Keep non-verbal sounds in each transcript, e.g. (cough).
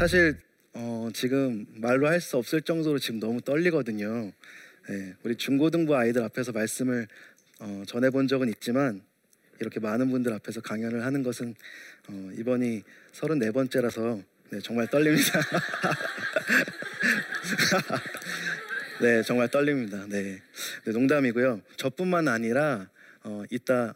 사실 어, 지금 말로 할 수 없을 정도로 지금 너무 떨리거든요. 네, 우리 중고등부 아이들 앞에서 말씀을 어, 전해본 적은 있지만 이렇게 많은 분들 앞에서 강연을 하는 것은 어, 이번이 34번째라서 네, 정말 떨립니다. (laughs) 네, 정말 떨립니다. 네, 네 농담이고요. 저뿐만 아니라 어, 이따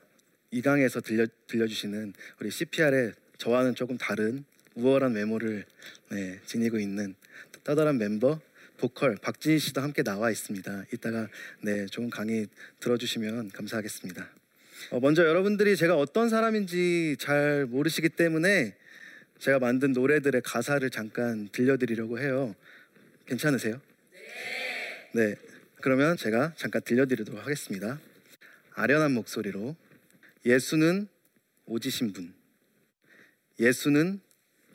이 강에서 들려 들려주시는 우리 CPR의 저와는 조금 다른 우월한 외모를 네, 지니고 있는 따다란 멤버 보컬 박진희 씨도 함께 나와 있습니다. 이따가 네 좋은 강의 들어주시면 감사하겠습니다. 어, 먼저 여러분들이 제가 어떤 사람인지 잘 모르시기 때문에 제가 만든 노래들의 가사를 잠깐 들려드리려고 해요. 괜찮으세요? 네. 그러면 제가 잠깐 들려드리도록 하겠습니다. 아련한 목소리로 예수는 오지신 분, 예수는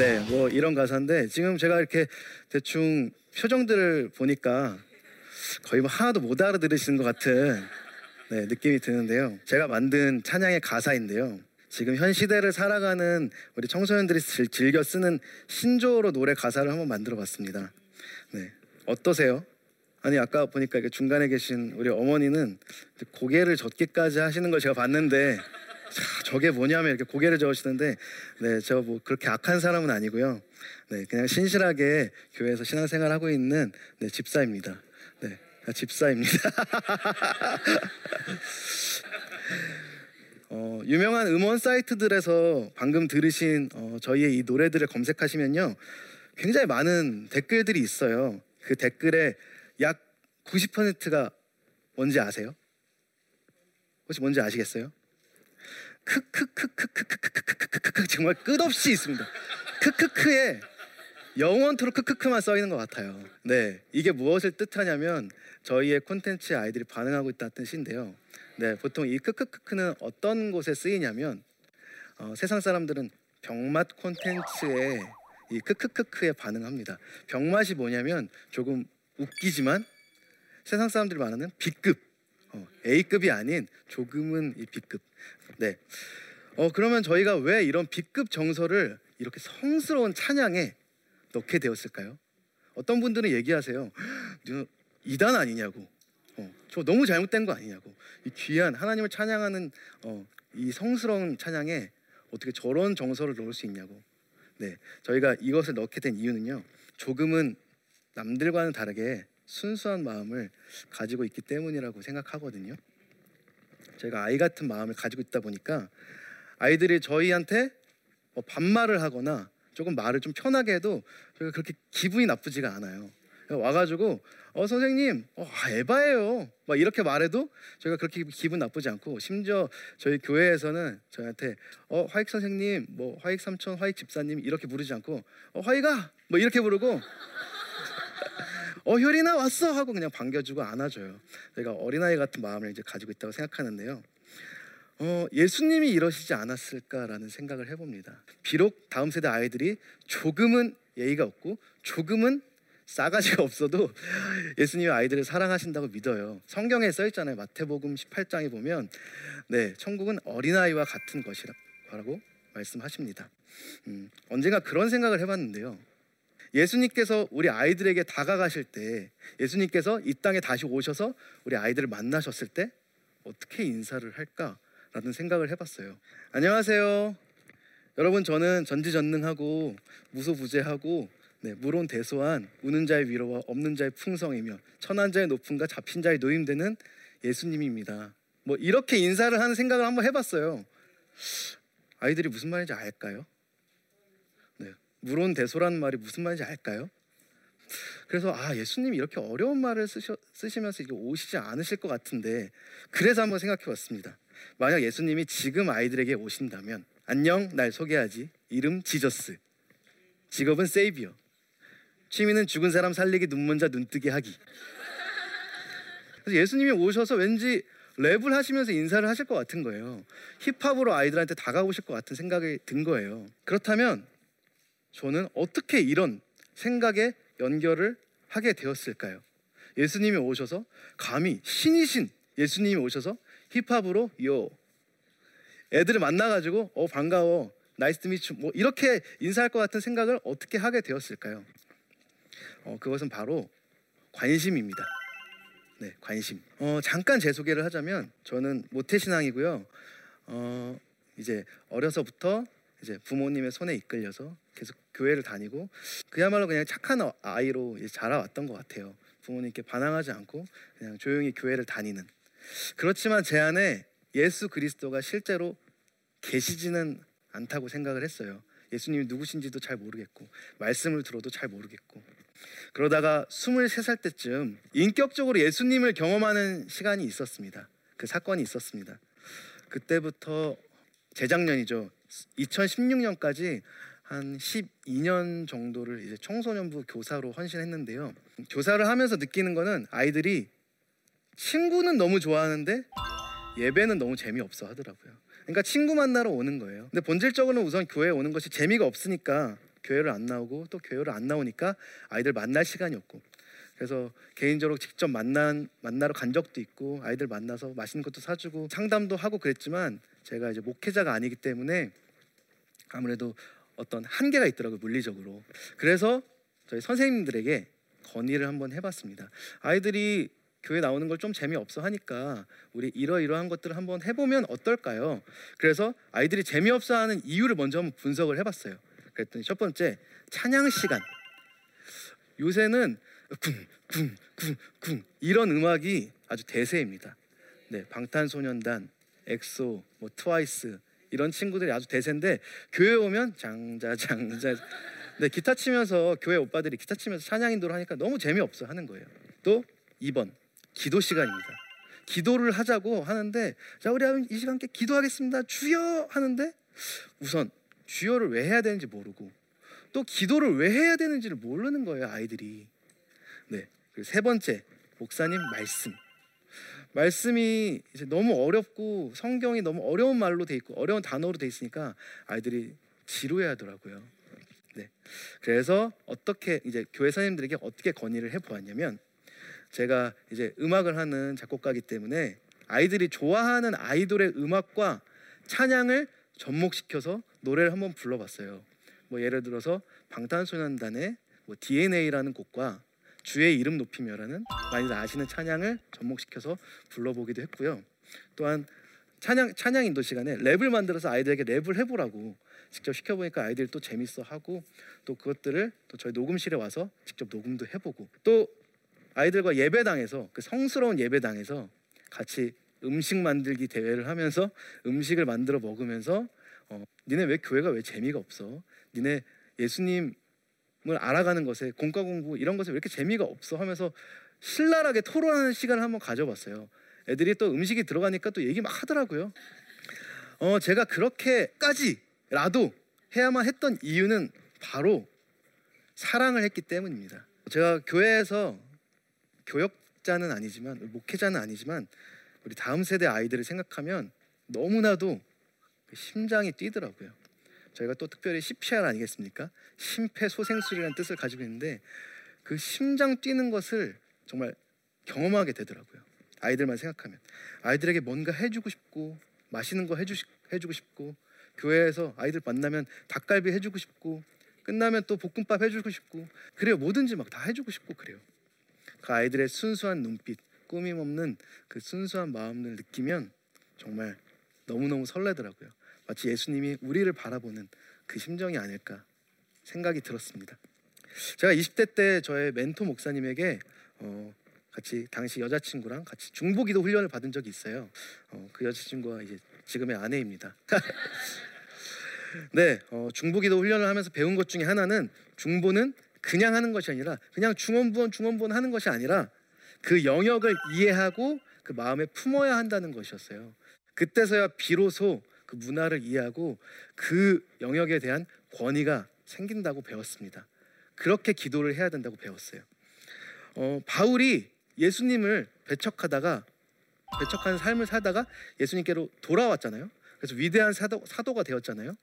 네, 뭐 이런 가사인데 지금 제가 이렇게 대충 표정들을 보니까 거의 뭐 하나도 못 알아들으시는 것 같은 네, 느낌이 드는데요. 제가 만든 찬양의 가사인데요. 지금 현 시대를 살아가는 우리 청소년들이 즐- 즐겨 쓰는 신조어로 노래 가사를 한번 만들어 봤습니다. 네, 어떠세요? 아니 아까 보니까 중간에 계신 우리 어머니는 고개를 젓기까지 하시는 걸 제가 봤는데 자, 저게 뭐냐면 이렇게 고개를 저으시는데 네, 저 뭐 그렇게 악한 사람은 아니고요. 네, 그냥 신실하게 교회에서 신앙생활 하고 있는 네, 집사입니다. 네, 아, 집사입니다. (laughs) 어, 유명한 음원 사이트들에서 방금 들으신 어, 저희의 이 노래들을 검색하시면요. 굉장히 많은 댓글들이 있어요. 그 댓글에 약 90%가 뭔지 아세요? 혹시 뭔지 아시겠어요? 크크크크크크크크크크크크 정말 끝없이 있습니다. 크크크에 영원토록 크크크만 써 있는 것 같아요. 네, 이게 무엇을 뜻하냐면 저희의 콘텐츠에 아이들이 반응하고 있다는 뜻인데요. 네, 보통 이 크크크크는 어떤 곳에 쓰이냐면 어, 세상 사람들은 병맛 콘텐츠에 이 크크크크에 반응합니다. 병맛이 뭐냐면 조금 웃기지만 세상 사람들이 말하는 B급 어, A급이 아닌 조금은 이 B급. 네. 어 그러면 저희가 왜 이런 B급 정서를 이렇게 성스러운 찬양에 넣게 되었을까요? 어떤 분들은 얘기하세요. 너 이단 아니냐고. 어, 저 너무 잘못된 거 아니냐고. 이 귀한 하나님을 찬양하는 어, 이 성스러운 찬양에 어떻게 저런 정서를 넣을 수 있냐고. 네, 저희가 이것을 넣게 된 이유는요. 조금은 남들과는 다르게 순수한 마음을 가지고 있기 때문이라고 생각하거든요. 제가 아이 같은 마음을 가지고 있다 보니까 아이들이 저희한테 뭐 반말을 하거나 조금 말을 좀 편하게 해도 저희가 그렇게 기분이 나쁘지가 않아요. 와가지고 어 선생님 어 아, 에바예요 막 이렇게 말해도 저희가 그렇게 기분 나쁘지 않고 심지어 저희 교회에서는 저희한테 어 화익 선생님 뭐 화익 삼촌 화익 집사님 이렇게 부르지 않고 어 화익아 뭐 이렇게 부르고 어 효리나 왔어 하고 그냥 반겨주고 안아줘요. 저희가 어린아이 같은 마음을 이제 가지고 있다고 생각하는데요. 어, 예수님이 이러시지 않았을까라는 생각을 해봅니다. 비록 다음 세대 아이들이 조금은 예의가 없고 조금은 싸가지가 없어도 예수님이 아이들을 사랑하신다고 믿어요. 성경에 써 있잖아요. 마태복음 18장에 보면 네, 천국은 어린아이와 같은 것이라고 말씀하십니다. 음, 언젠가 그런 생각을 해봤는데요. 예수님께서 우리 아이들에게 다가가실 때 예수님께서 이 땅에 다시 오셔서 우리 아이들을 만나셨을 때 어떻게 인사를 할까라는 생각을 해봤어요. 안녕하세요. 여러분 저는 전지전능하고 무소부재하고 네, 무론대소한 우는 자의 위로와 없는 자의 풍성이며 천한 자의 높음과 잡힌 자의 노임되는 예수님입니다. 뭐 이렇게 인사를 하는 생각을 한번 해봤어요. 아이들이 무슨 말인지 알까요? 네, 무론대소라는 말이 무슨 말인지 알까요? 그래서 아 예수님이 이렇게 어려운 말을 쓰셔, 쓰시면서 이게 오시지 않으실 것 같은데 그래서 한번 생각해봤습니다. 만약 예수님이 지금 아이들에게 오신다면 안녕 날 소개하지. 이름 지저스. 직업은 세이비어. 취미는 죽은 사람 살리기 눈먼 자 눈뜨게 하기. 그래서 예수님이 오셔서 왠지 랩을 하시면서 인사를 하실 것 같은 거예요. 힙합으로 아이들한테 다가오실 것 같은 생각이 든 거예요. 그렇다면 저는 어떻게 이런 생각에 연결을 하게 되었을까요? 예수님이 오셔서 감히 신이신 예수님이 오셔서 힙합으로 요 애들을 만나가지고 어 반가워 nice to meet you 뭐 이렇게 인사할 것 같은 생각을 어떻게 하게 되었을까요? 어 그것은 바로 관심입니다. 네 관심. 어 잠깐 제 소개를 하자면 저는 모태신앙이고요. 어 이제 어려서부터 이제 부모님의 손에 이끌려서 계속 교회를 다니고 그야말로 그냥 착한 어- 아이로 자라왔던 것 같아요. 부모님께 반항하지 않고 그냥 조용히 교회를 다니는. 그렇지만 제 안에 예수 그리스도가 실제로 계시지는 않다고 생각을 했어요. 예수님이 누구신지도 잘 모르겠고 말씀을 들어도 잘 모르겠고 그러다가 23살 때쯤 인격적으로 예수님을 경험하는 시간이 있었습니다. 그 사건이 있었습니다. 그때부터 재작년이죠. 2016년까지 한 12년 정도를 이제 청소년부 교사로 헌신했는데요. 교사를 하면서 느끼는 거는 아이들이 친구는 너무 좋아하는데 예배는 너무 재미없어 하더라고요. 그러니까 친구 만나러 오는 거예요. 근데 본질적으로는 우선 교회에 오는 것이 재미가 없으니까 교회를 안 나오고 또 교회를 안 나오니까 아이들 만날 시간이 없고 그래서 개인적으로 직접 만난 만나러 간 적도 있고 아이들 만나서 맛있는 것도 사주고 상담도 하고 그랬지만 제가 이제 목회자가 아니기 때문에 아무래도 어떤 한계가 있더라고요 물리적으로. 그래서 저희 선생님들에게 건의를 한번 해봤습니다. 아이들이 교회 나오는 걸 좀 재미없어 하니까 우리 이러이러한 것들을 한번 해보면 어떨까요? 그래서 아이들이 재미없어 하는 이유를 먼저 한번 분석을 해봤어요. 그랬더니 첫 번째 찬양 시간. 요새는 쿵쿵쿵쿵 이런 음악이 아주 대세입니다. 네, 방탄소년단, 엑소, 뭐 트와이스 이런 친구들이 아주 대세인데 교회 오면 장자 장자 네, 기타 치면서 교회 오빠들이 기타 치면서 찬양 인도를 하니까 너무 재미없어 하는 거예요. 또 2번 기도 시간입니다. 기도를 하자고 하는데 자 우리 이 시간 함께 기도하겠습니다. 주여 하는데 우선 주여를 왜 해야 되는지 모르고 또 기도를 왜 해야 되는지를 모르는 거예요 아이들이. 네. 세 번째 목사님 말씀. 말씀이 이제 너무 어렵고 성경이 너무 어려운 말로 돼 있고 어려운 단어로 돼 있으니까 아이들이 지루해하더라고요. 네. 그래서 어떻게 이제 교회 선생님들에게 어떻게 건의를 해 보았냐면 제가 이제 음악을 하는 작곡가이기 때문에 아이들이 좋아하는 아이돌의 음악과 찬양을 접목시켜서 노래를 한번 불러봤어요. 뭐 예를 들어서 방탄소년단의 뭐 DNA라는 곡과 주의 이름 높이며라는 많이들 아시는 찬양을 접목시켜서 불러보기도 했고요. 또한 찬양 찬양 인도 시간에 랩을 만들어서 아이들에게 랩을 해보라고 직접 시켜보니까 아이들이 또 재밌어하고 또 그것들을 또 저희 녹음실에 와서 직접 녹음도 해보고 또 아이들과 예배당에서 그 성스러운 예배당에서 같이 음식 만들기 대회를 하면서 음식을 만들어 먹으면서 어, 니네 왜 교회가 왜 재미가 없어? 니네 예수님을 알아가는 것에 공과 공부 이런 것에 왜 이렇게 재미가 없어? 하면서 신랄하게 토론하는 시간을 한번 가져봤어요. 애들이 또 음식이 들어가니까 또 얘기 막 하더라고요. 어 제가 그렇게까지라도 해야만 했던 이유는 바로 사랑을 했기 때문입니다. 제가 교회에서 교역자는 아니지만 목회자는 아니지만 우리 다음 세대 아이들을 생각하면 너무나도 그 심장이 뛰더라고요. 저희가 또 특별히 CPR 아니겠습니까? 심폐소생술이라는 뜻을 가지고 있는데 그 심장 뛰는 것을 정말 경험하게 되더라고요. 아이들만 생각하면 아이들에게 뭔가 해주고 싶고 맛있는 거 해주 해주고 싶고 교회에서 아이들 만나면 닭갈비 해주고 싶고 끝나면 또 볶음밥 해주고 싶고 그래요 뭐든지 막 다 해주고 싶고 그래요. 그 아이들의 순수한 눈빛, 꾸밈 없는 그 순수한 마음을 느끼면 정말 너무너무 설레더라고요. 마치 예수님이 우리를 바라보는 그 심정이 아닐까 생각이 들었습니다. 제가 20대 때 저의 멘토 목사님에게 어, 같이 당시 여자친구랑 같이 중보기도 훈련을 받은 적이 있어요. 어, 그 여자친구가 이제 지금의 아내입니다. (laughs) 네, 어, 중보기도 훈련을 하면서 배운 것 중에 하나는 중보는 그냥 하는 것이 아니라 그냥 중원부원 중원부원 하는 것이 아니라 그 영역을 이해하고 그 마음에 품어야 한다는 것이었어요. 그때서야 비로소 그 문화를 이해하고 그 영역에 대한 권위가 생긴다고 배웠습니다. 그렇게 기도를 해야 된다고 배웠어요. 어, 바울이 예수님을 배척하다가 배척하는 삶을 살다가 예수님께로 돌아왔잖아요. 그래서 위대한 사도, 사도가 되었잖아요.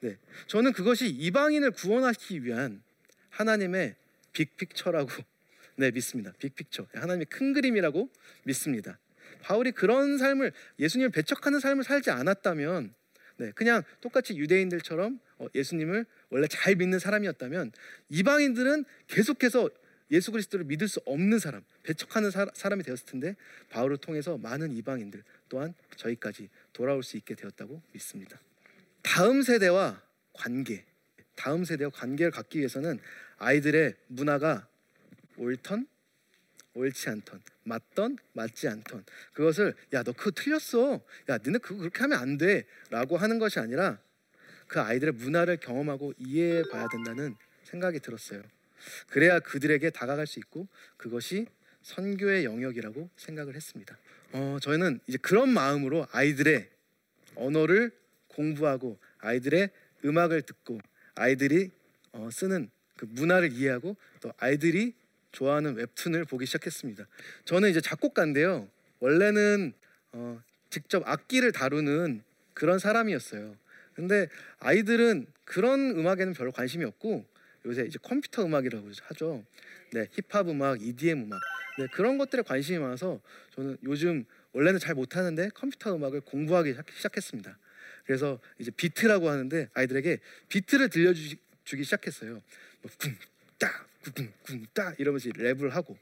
네, 저는 그것이 이방인을 구원하기 위한 하나님의 빅픽처라고 (laughs) 네 믿습니다. 빅픽처 하나님의 큰 그림이라고 믿습니다. 바울이 그런 삶을 예수님을 배척하는 삶을 살지 않았다면 네, 그냥 똑같이 유대인들처럼 어, 예수님을 원래 잘 믿는 사람이었다면 이방인들은 계속해서 예수 그리스도를 믿을 수 없는 사람, 배척하는 사, 사람이 되었을 텐데 바울을 통해서 많은 이방인들 또한 저희까지 돌아올 수 있게 되었다고 믿습니다. 다음 세대와 관계, 다음 세대와 관계를 갖기 위해서는 아이들의 문화가 옳던 옳지 않던 맞던 맞지 않던 그것을 야 너 그거 틀렸어 야 너네 그거 그렇게 하면 안 돼라고 하는 것이 아니라 그 아이들의 문화를 경험하고 이해해 봐야 된다는 생각이 들었어요. 그래야 그들에게 다가갈 수 있고 그것이 선교의 영역이라고 생각을 했습니다. 어, 저희는 이제 그런 마음으로 아이들의 언어를 공부하고 아이들의 음악을 듣고 아이들이 어, 쓰는 그 문화를 이해하고 또 아이들이 좋아하는 웹툰을 보기 시작했습니다. 저는 이제 작곡가인데요. 원래는 어, 직접 악기를 다루는 그런 사람이었어요. 근데 아이들은 그런 음악에는 별로 관심이 없고 요새 이제 컴퓨터 음악이라고 하죠. 네, 힙합 음악, EDM 음악, 네 그런 것들에 관심이 많아서 저는 요즘 원래는 잘 못하는데 컴퓨터 음악을 공부하기 시작- 시작했습니다. 그래서 이제 비트라고 하는데 아이들에게 비트를 들려주기 주기 시작했어요. 뭐 쿵따, 쿵쿵따 이러면서 랩을 하고,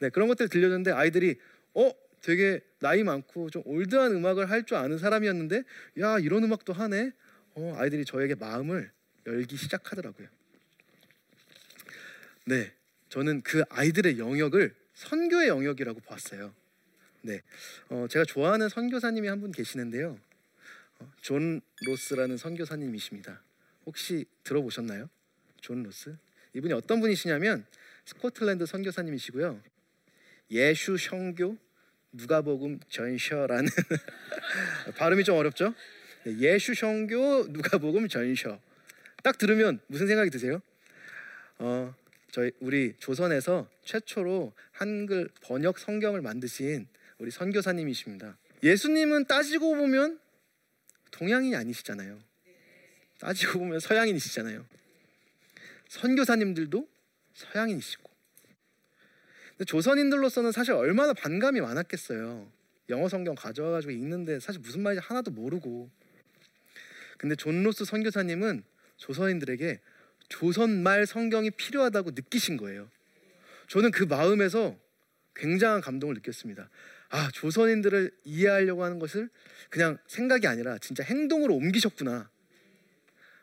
네 그런 것들 을 들려줬는데 아이들이 어 되게 나이 많고 좀 올드한 음악을 할 줄 아는 사람이었는데 야 이런 음악도 하네. 어 아이들이 저에게 마음을 열기 시작하더라고요. 네, 저는 그 아이들의 영역을 선교의 영역이라고 봤어요. 네, 어, 제가 좋아하는 선교사님이 한 분 계시는데요. 어, 존 로스라는 선교사님이십니다. 혹시 들어보셨나요? 존 로스? 이분이 어떤 분이시냐면 스코틀랜드 선교사님이시고요. 예수 성교 누가복음 전셔라는 (laughs) 발음이 좀 어렵죠? 네, 예수 성교 누가복음 전셔. 딱 들으면 무슨 생각이 드세요? 어, 저희 우리 조선에서 최초로 한글 번역 성경을 만드신 우리 선교사님이십니다. 예수님은 따지고 보면 동양인이 아니시잖아요. 따지고 보면 서양인이시잖아요. 선교사님들도 서양인이시고. 조선인들로서는 사실 얼마나 반감이 많았겠어요. 영어 성경 가져와가지고 읽는데 사실 무슨 말인지 하나도 모르고. 근데 존 로스 선교사님은 조선인들에게 조선말 성경이 필요하다고 느끼신 거예요. 저는 그 마음에서 굉장한 감동을 느꼈습니다. 아, 조선인들을 이해하려고 하는 것을 그냥 생각이 아니라 진짜 행동으로 옮기셨구나.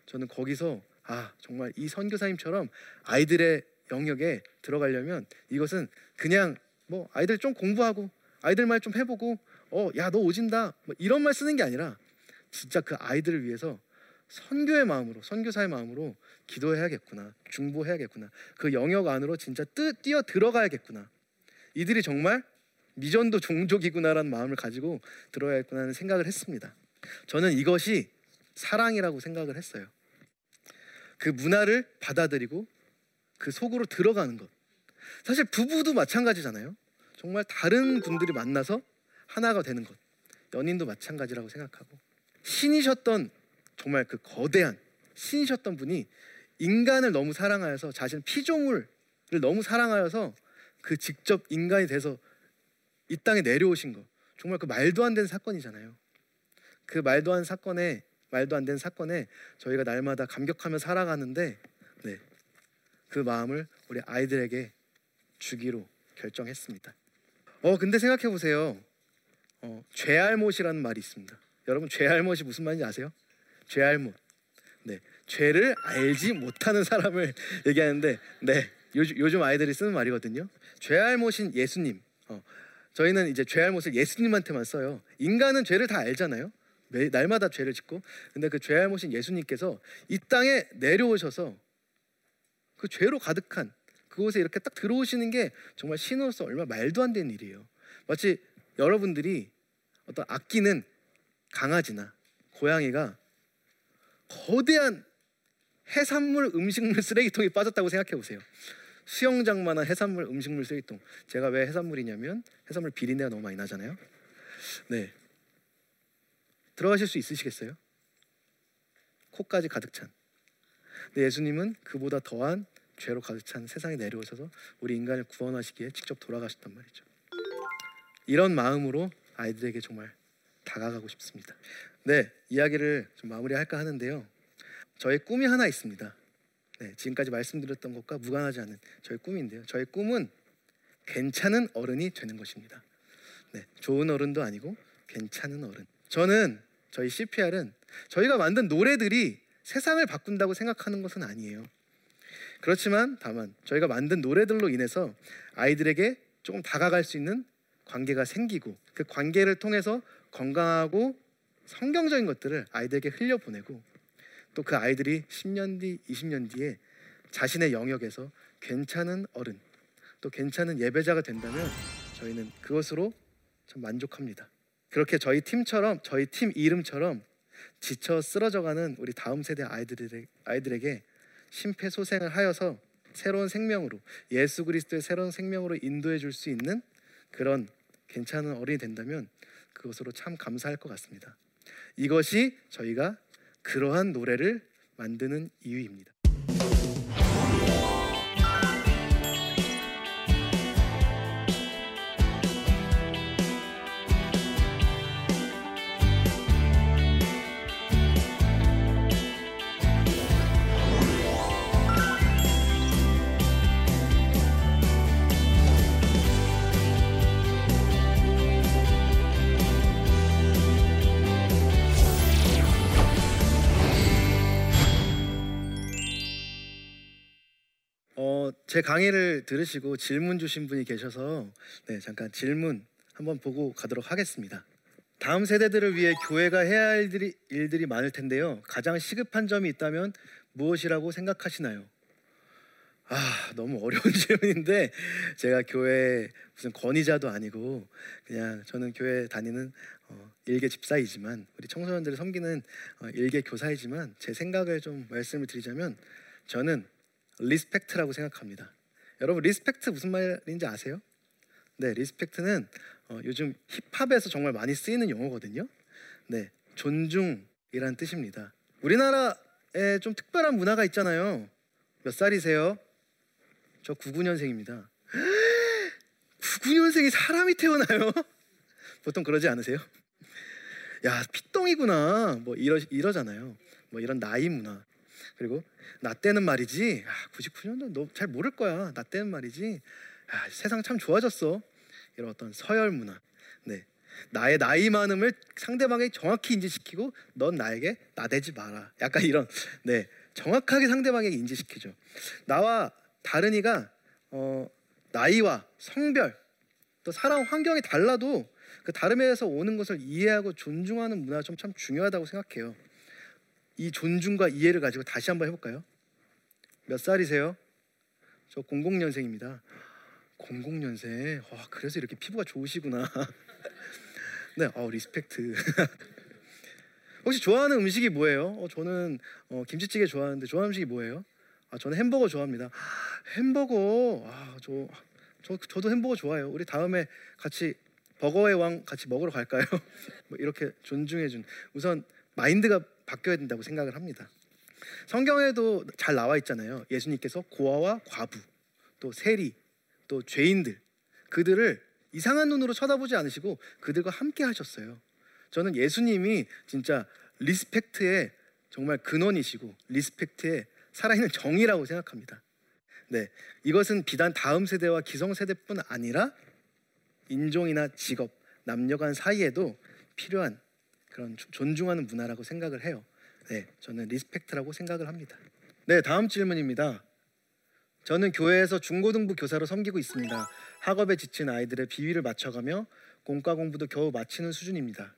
저는 거기서 아, 정말 이 선교사님처럼 아이들의 영역에 들어가려면 이것은 그냥 뭐 아이들 좀 공부하고 아이들 말 좀 해보고 어, 야, 너 오진다. 뭐 이런 말 쓰는 게 아니라 진짜 그 아이들을 위해서 선교의 마음으로 선교사의 마음으로 기도해야겠구나 중보해야겠구나 그 영역 안으로 진짜 뜨, 뛰어 들어가야겠구나 이들이 정말 미전도 종족이구나라는 마음을 가지고 들어야겠구나는 생각을 했습니다 저는 이것이 사랑이라고 생각을 했어요 그 문화를 받아들이고 그 속으로 들어가는 것. 사실 부부도 마찬가지잖아요. 정말 다른 분들이 만나서 하나가 되는 것. 연인도 마찬가지라고 생각하고. 신이셨던 정말 그 거대한 신이셨던 분이 인간을 너무 사랑하여서 자신 피조물을 너무 사랑하여서 그 직접 인간이 돼서 이 땅에 내려오신 거 정말 그 말도 안 되는 사건이잖아요. 그 말도 안 사건에 말도 안 되는 사건에 저희가 날마다 감격하며 살아가는데 네. 그 마음을 우리 아이들에게 주기로 결정했습니다. 어 근데 생각해 보세요. 어, 죄알못이라는 말이 있습니다. 여러분 죄알못이 무슨 말인지 아세요? 죄알못. 네, 죄를 알지 못하는 사람을 (laughs) 얘기하는데, 네, 요즘, 요즘 아이들이 쓰는 말이거든요. 죄알못인 예수님. 어, 저희는 이제 죄알못을 예수님한테만 써요. 인간은 죄를 다 알잖아요. 매, 날마다 죄를 짓고, 근데 그 죄알못인 예수님께서 이 땅에 내려오셔서 그 죄로 가득한 그곳에 이렇게 딱 들어오시는 게 정말 신으로서 얼마나 말도 안 되는 일이에요. 마치 여러분들이 어떤 악기는 강아지나 고양이가 거대한 해산물 음식물 쓰레기통에 빠졌다고 생각해 보세요. 수영장만한 해산물 음식물 쓰레기통. 제가 왜 해산물이냐면 해산물 비린내가 너무 많이 나잖아요. 네. 들어가실 수 있으시겠어요? 코까지 가득 찬. 근데 예수님은 그보다 더한 죄로 가득 찬 세상에 내려오셔서 우리 인간을 구원하시기에 직접 돌아가셨단 말이죠. 이런 마음으로 아이들에게 정말 다가가고 싶습니다. 네, 이야기를 좀 마무리할까 하는데요. 저의 꿈이 하나 있습니다. 네, 지금까지 말씀드렸던 것과 무관하지 않은 저의 꿈인데요. 저의 꿈은 괜찮은 어른이 되는 것입니다. 네, 좋은 어른도 아니고 괜찮은 어른. 저는 저희 CPR은 저희가 만든 노래들이 세상을 바꾼다고 생각하는 것은 아니에요. 그렇지만 다만 저희가 만든 노래들로 인해서 아이들에게 조금 다가갈 수 있는 관계가 생기고 그 관계를 통해서 건강하고 성경적인 것들을 아이들에게 흘려보내고 또 그 아이들이 10년 뒤, 20년 뒤에 자신의 영역에서 괜찮은 어른 또 괜찮은 예배자가 된다면 저희는 그것으로 참 만족합니다. 그렇게 저희 팀처럼 저희 팀 이름처럼 지쳐 쓰러져가는 우리 다음 세대 아이들에게, 아이들에게 심폐소생을 하여서 새로운 생명으로 예수 그리스도의 새로운 생명으로 인도해 줄 수 있는 그런 괜찮은 어른이 된다면 그것으로 참 감사할 것 같습니다. 이것이 저희가 그러한 노래를 만드는 이유입니다. 어, 제 강의를 들으시고 질문 주신 분이 계셔서 네, 잠깐 질문 한번 보고 가도록 하겠습니다. 다음 세대들을 위해 교회가 해야 할 일들이, 일들이 많을 텐데요. 가장 시급한 점이 있다면 무엇이라고 생각하시나요? 아, 너무 어려운 (laughs) 질문인데 제가 교회 무슨 권위자도 아니고 그냥 저는 교회 다니는 어, 일개 집사이지만 우리 청소년들을 섬기는 어, 일개 교사이지만 제 생각을 좀 말씀을 드리자면 저는 respect라고 생각합니다. 여러분 respect 무슨 말인지 아세요? 네, respect는 어, 요즘 힙합에서 정말 많이 쓰이는 용어거든요. 네, 존중이라는 뜻입니다. 우리나라에 좀 특별한 문화가 있잖아요. 몇 살이세요? 저 99년생입니다. 99년생이 (gasps) 사람이 태어나요? (laughs) 보통 그러지 않으세요? 야, 핏덩이구나. 뭐 이러 이러잖아요. 뭐 이런 나이 문화. 그리고 나 때는 말이지. 아, 99년도 너 잘 모를 거야. 나 때는 말이지. 아, 세상 참 좋아졌어. 이런 어떤 서열 문화. 네. 나의 나이 많음을 상대방에게 정확히 인지시키고 넌 나에게 나대지 마라. 약간 이런 네. 정확하게 상대방에게 인지시키죠. 나와 다른 이가 어, 나이와 성별 또 살아온 환경이 달라도 그 다름에서 오는 것을 이해하고 존중하는 문화가 좀 참 중요하다고 생각해요. 이 존중과 이해를 가지고 다시 한번 해볼까요? 몇 살이세요? 저 00년생입니다. 00년생. 와, 그래서 이렇게 피부가 좋으시구나. (laughs) 네, 어, respect. (laughs) 혹시 좋아하는 음식이 뭐예요? 어, 저는 어, 김치찌개 좋아하는데 좋아하는 음식이 뭐예요? 아, 저는 햄버거 좋아합니다. (gasps) 햄버거. 아, 저, 저 저도 햄버거 좋아해요. 우리 다음에 같이 버거의 왕 같이 먹으러 갈까요? (laughs) 뭐 이렇게 존중해 준. 우선 마인드가 바뀌어야 된다고 생각을 합니다. 성경에도 잘 나와 있잖아요. 예수님께서 고아와 과부, 또 세리, 또 죄인들 그들을 이상한 눈으로 쳐다보지 않으시고 그들과 함께 하셨어요. 저는 예수님이 진짜 respect의 정말 근원이시고 respect의 살아있는 정의라고 생각합니다. 네, 이것은 비단 다음 세대와 기성 세대뿐 아니라 인종이나 직업, 남녀 간 사이에도 필요한 그런 조- 존중하는 문화라고 생각을 해요. 네, 저는 respect라고 생각을 합니다. 네, 다음 질문입니다. 저는 교회에서 중고등부 교사로 섬기고 있습니다. 학업에 지친 아이들의 비위를 맞춰가며 공과 공부도 겨우 마치는 수준입니다.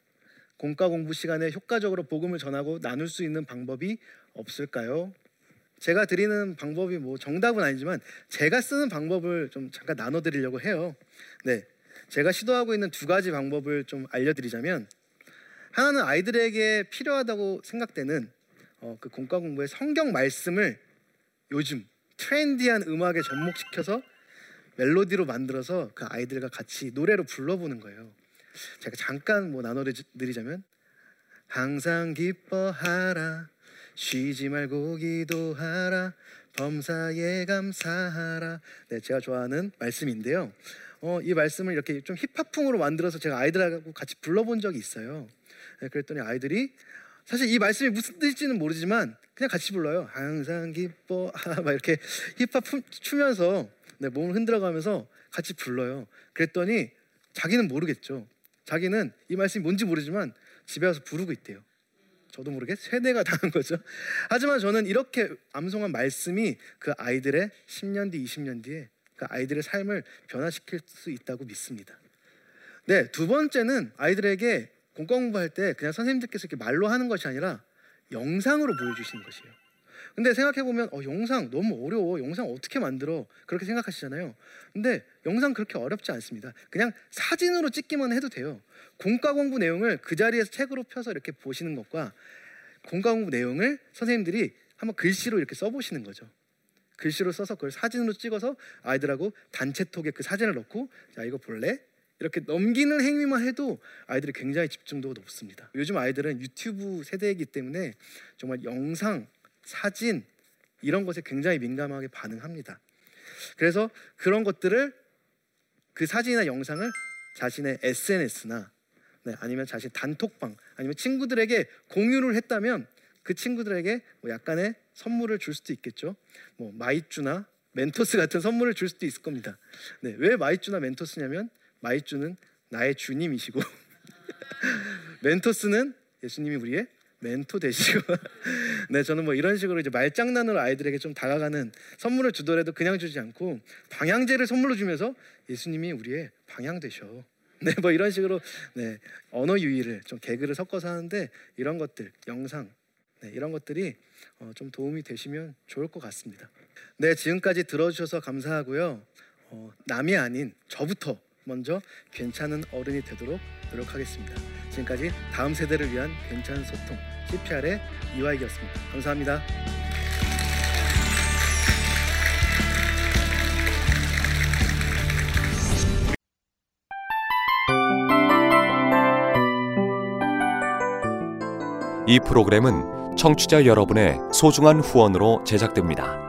공과 공부 시간에 효과적으로 복음을 전하고 나눌 수 있는 방법이 없을까요? 제가 드리는 방법이 뭐 정답은 아니지만 제가 쓰는 방법을 좀 잠깐 나눠드리려고 해요. 네, 제가 시도하고 있는 두 가지 방법을 좀 알려드리자면 하나는 아이들에게 필요하다고 생각되는 어, 그 공과 공부의 성경 말씀을 요즘 트렌디한 음악에 접목시켜서 멜로디로 만들어서 그 아이들과 같이 노래로 불러보는 거예요. 제가 잠깐 뭐 나눠드리자면 항상 기뻐하라 쉬지 말고 기도하라 범사에 감사하라. 네 제가 좋아하는 말씀인데요. 어, 이 말씀을 이렇게 좀 힙합풍으로 만들어서 제가 아이들하고 같이 불러본 적이 있어요. 네, 그랬더니 아이들이 사실 이 말씀이 무슨 뜻인지는 모르지만 그냥 같이 불러요. 항상 기뻐하라 (laughs) 막 이렇게 힙합 추면서 네, 몸을 흔들어가면서 같이 불러요. 그랬더니 자기는 모르겠죠. 자기는 이 말씀이 뭔지 모르지만 집에 와서 부르고 있대요. 저도 모르게 세뇌가 (laughs) 당한 거죠. 하지만 저는 이렇게 암송한 말씀이 그 아이들의 10년 뒤, 20년 뒤에 그 아이들의 삶을 변화시킬 수 있다고 믿습니다. 네, 두 번째는 아이들에게 공과 공부할 때 그냥 선생님들께서 이렇게 말로 하는 것이 아니라 영상으로 보여주시는 것이에요. 근데 생각해 보면 어, 영상 너무 어려워. 영상 어떻게 만들어? 그렇게 생각하시잖아요. 근데 영상 그렇게 어렵지 않습니다. 그냥 사진으로 찍기만 해도 돼요. 공과 공부 내용을 그 자리에서 책으로 펴서 이렇게 보시는 것과 공과 공부 내용을 선생님들이 한번 글씨로 이렇게 써보시는 거죠. 글씨로 써서 그걸 사진으로 찍어서 아이들하고 단체톡에 그 사진을 넣고 자 이거 볼래? 이렇게 넘기는 행위만 해도 아이들이 굉장히 집중도가 높습니다. 요즘 아이들은 유튜브 세대이기 때문에 정말 영상, 사진 이런 것에 굉장히 민감하게 반응합니다. 그래서 그런 것들을 그 사진이나 영상을 자신의 SNS나 네, 아니면 자신 단톡방 아니면 친구들에게 공유를 했다면 그 친구들에게 뭐 약간의 선물을 줄 수도 있겠죠. 뭐 마이쮸나 멘토스 같은 선물을 줄 수도 있을 겁니다. 네, 왜 마이쮸나 멘토스냐면 마이쮸는 나의 주님이시고 (laughs) 멘토스는 예수님이 우리의 멘토 되시고 (laughs) 네 저는 뭐 이런 식으로 이제 말장난으로 아이들에게 좀 다가가는 선물을 주더라도 그냥 주지 않고 방향제를 선물로 주면서 예수님이 우리의 방향 되셔 (laughs) 네, 뭐 이런 식으로 네, 언어 유희를 좀 개그를 섞어서 하는데 이런 것들 영상 네, 이런 것들이 어, 좀 도움이 되시면 좋을 것 같습니다. 네, 지금까지 들어주셔서 감사하고요. 어, 남이 아닌 저부터 먼저 괜찮은 어른이 되도록 노력하겠습니다. 지금까지 다음 세대를 위한 괜찮은 소통 CPR의 이화익이었습니다. 감사합니다. 이 프로그램은 청취자 여러분의 소중한 후원으로 제작됩니다.